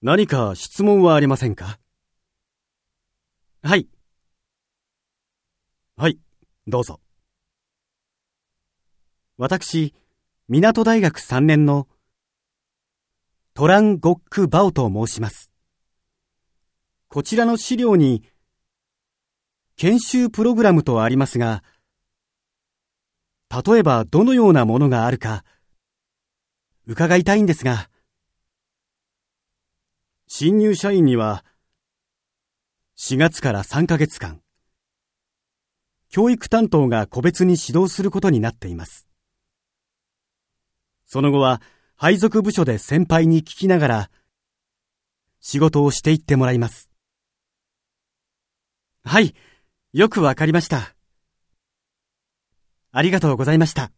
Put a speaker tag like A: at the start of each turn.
A: 何か質問はありませんか？はい。はい、どうぞ。私、港大学3年のトラン・ゴック・バオと申します。こちらの資料に、研修プログラムとありますが、例えばどのようなものがあるか、伺いたいんですが。新入社員には、4月から3ヶ月間、教育担当が個別に指導することになっています。その後は、配属部署で先輩に聞きながら、仕事をしていってもらいます。はい、よくわかりました。ありがとうございました。